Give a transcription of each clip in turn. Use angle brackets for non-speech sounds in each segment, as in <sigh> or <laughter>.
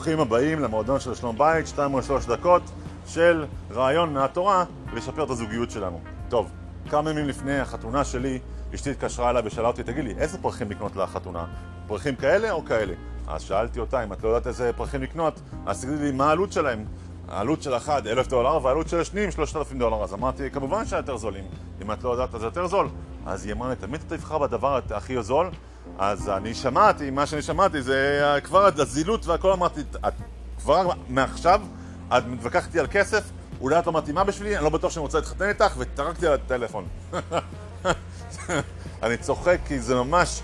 ברוכים הבאים למועדון של שלום בית, שתיים או שלוש דקות של רעיון מהתורה לשפר את הזוגיות שלנו. טוב, כמה ימים לפני החתונה שלי, אשתי התקשרה אליי ושאלה אותי, תגיד לי, איזה פרחים לקנות לחתונה? פרחים כאלה או כאלה? אז שאלתי אותה, אם את לא יודעת איזה פרחים לקנות, אז תגידי לי, מה העלות שלהם? העלות של אחד אלף דולר והעלות של השניים שלושת אלפים דולר אז אמרתי כמובן שיותר זולים אם את לא יודעת אז יותר זול אז היא אמרה לי תמיד אתה תבחר בדבר הכי זול אז אני שמעתי, מה שאני שמעתי זה כבר הזילות והכל אמרתי את כבר מעכשיו את מתווכחת על כסף אולי את לא מתאימה בשבילי, אני לא בטוח שאני רוצה להתחתן איתך וטרקתי על הטלפון <laughs> אני צוחק כי זה ממש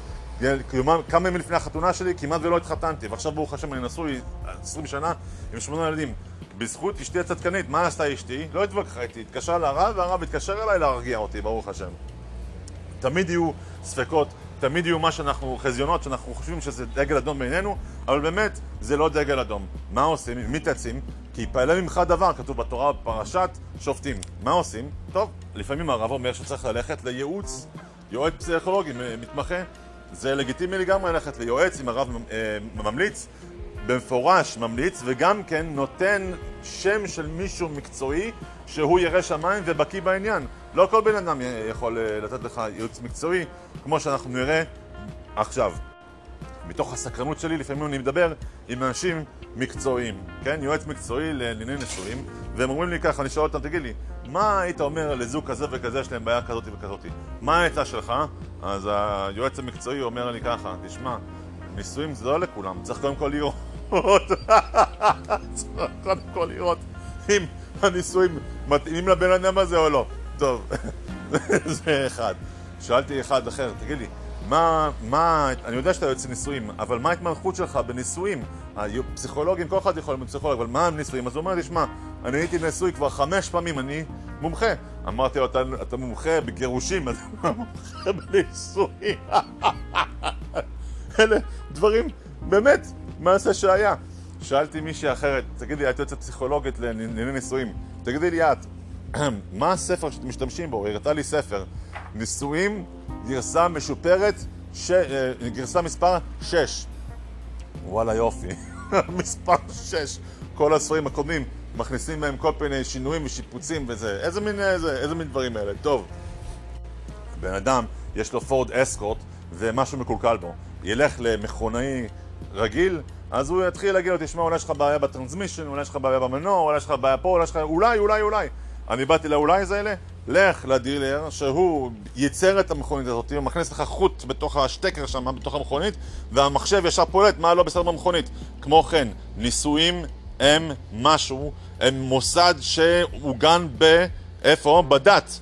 כמה ימים לפני החתונה שלי כמעט ולא התחתנתי ועכשיו ברוך השם אני נשוי 20 שנה עם שמונה ילדים בזכות אשתי הצדקנית, מה עשתה אשתי? לא התווכחה איתי, התקשרה לרב והרב התקשר אליי להרגיע אותי, ברוך השם. תמיד יהיו ספקות, תמיד יהיו מה שאנחנו, חזיונות שאנחנו חושבים שזה דגל אדום בעינינו, אבל באמת זה לא דגל אדום. מה עושים? מתעצים? כי יפעלה ממך דבר, כתוב בתורה בפרשת שופטים. מה עושים? טוב, לפעמים הרב אומר שצריך ללכת לייעוץ, יועץ פסיכולוגי, מתמחה. זה לגיטימי לגמרי ללכת ליועץ אם הרב אה, ממליץ, במפורש ממליץ וגם כן נותן שם של מישהו מקצועי שהוא ירא שמיים ובקיא בעניין. לא כל בן אדם יכול אה, לתת לך ייעוץ מקצועי כמו שאנחנו נראה עכשיו. מתוך הסקרנות שלי לפעמים אני מדבר עם אנשים מקצועיים, כן? יועץ מקצועי לענייני נשואים והם אומרים לי ככה, אני שואל אותם, תגיד לי, מה היית אומר לזוג כזה וכזה יש להם בעיה כזאת וכזאת? מה העצה שלך? אז היועץ המקצועי אומר לי ככה, תשמע, נישואים זה לא לכולם, צריך קודם כל לראות צריך <laughs> קודם כל לראות אם הנישואים מתאימים לבן אדם הזה או לא. טוב, <laughs> זה אחד. שאלתי אחד אחר, תגיד לי, מה, מה, אני יודע שאתה יוצא נישואים, אבל מה ההתמחות שלך בנישואים? פסיכולוגים, כל אחד יכול להיות פסיכולוג, אבל מה הנישואים? אז הוא אומר לי, שמע, אני הייתי נשוי כבר חמש פעמים, אני מומחה. אמרתי לו, אתה, אתה מומחה בגירושים, אז אתה מומחה בנישואים. <laughs> אלה דברים, באמת, מעשה שהיה. שאלתי מישהי אחרת, תגידי, את יוצאת פסיכולוגית לענייני נישואים, תגידי לי את, <clears throat> מה הספר שאתם משתמשים בו? היא הראתה לי ספר, נישואים, גרסה משופרת, ש... אה, גרסה מספר 6. וואלה יופי, <laughs> מספר 6. כל הספרים הקודמים מכניסים בהם כל מיני שינויים ושיפוצים וזה. איזה מין, איזה, איזה מין דברים אלה? טוב. בן אדם, יש לו פורד אסקוט ומשהו מקולקל בו. ילך למכונאי רגיל, אז הוא יתחיל להגיד לו, תשמע, אולי יש לך בעיה בטרנסמישן, אולי יש לך בעיה במנוע, אולי יש לך בעיה פה, אולי יש לך... אולי, אולי, אולי. אני באתי לאולי זה אלה, לך לדילר שהוא ייצר את המכונית הזאת, הוא מכניס לך חוט בתוך השטקר שם, בתוך המכונית, והמחשב ישר פולט מה לא בסדר במכונית. כמו כן, ניסויים הם משהו, הם מוסד שעוגן ב... איפה? בדת,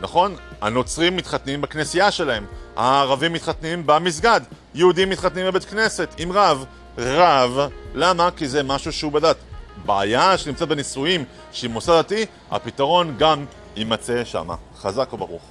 נכון? הנוצרים מתחתנים בכנסייה שלהם, הערבים מתחתנים במסגד, יהודים מתחתנים בבית כנסת עם רב, רב, למה? כי זה משהו שהוא בדת. בעיה שנמצאת בנישואים שהיא מוסד דתי, הפתרון גם יימצא שמה. חזק וברוך.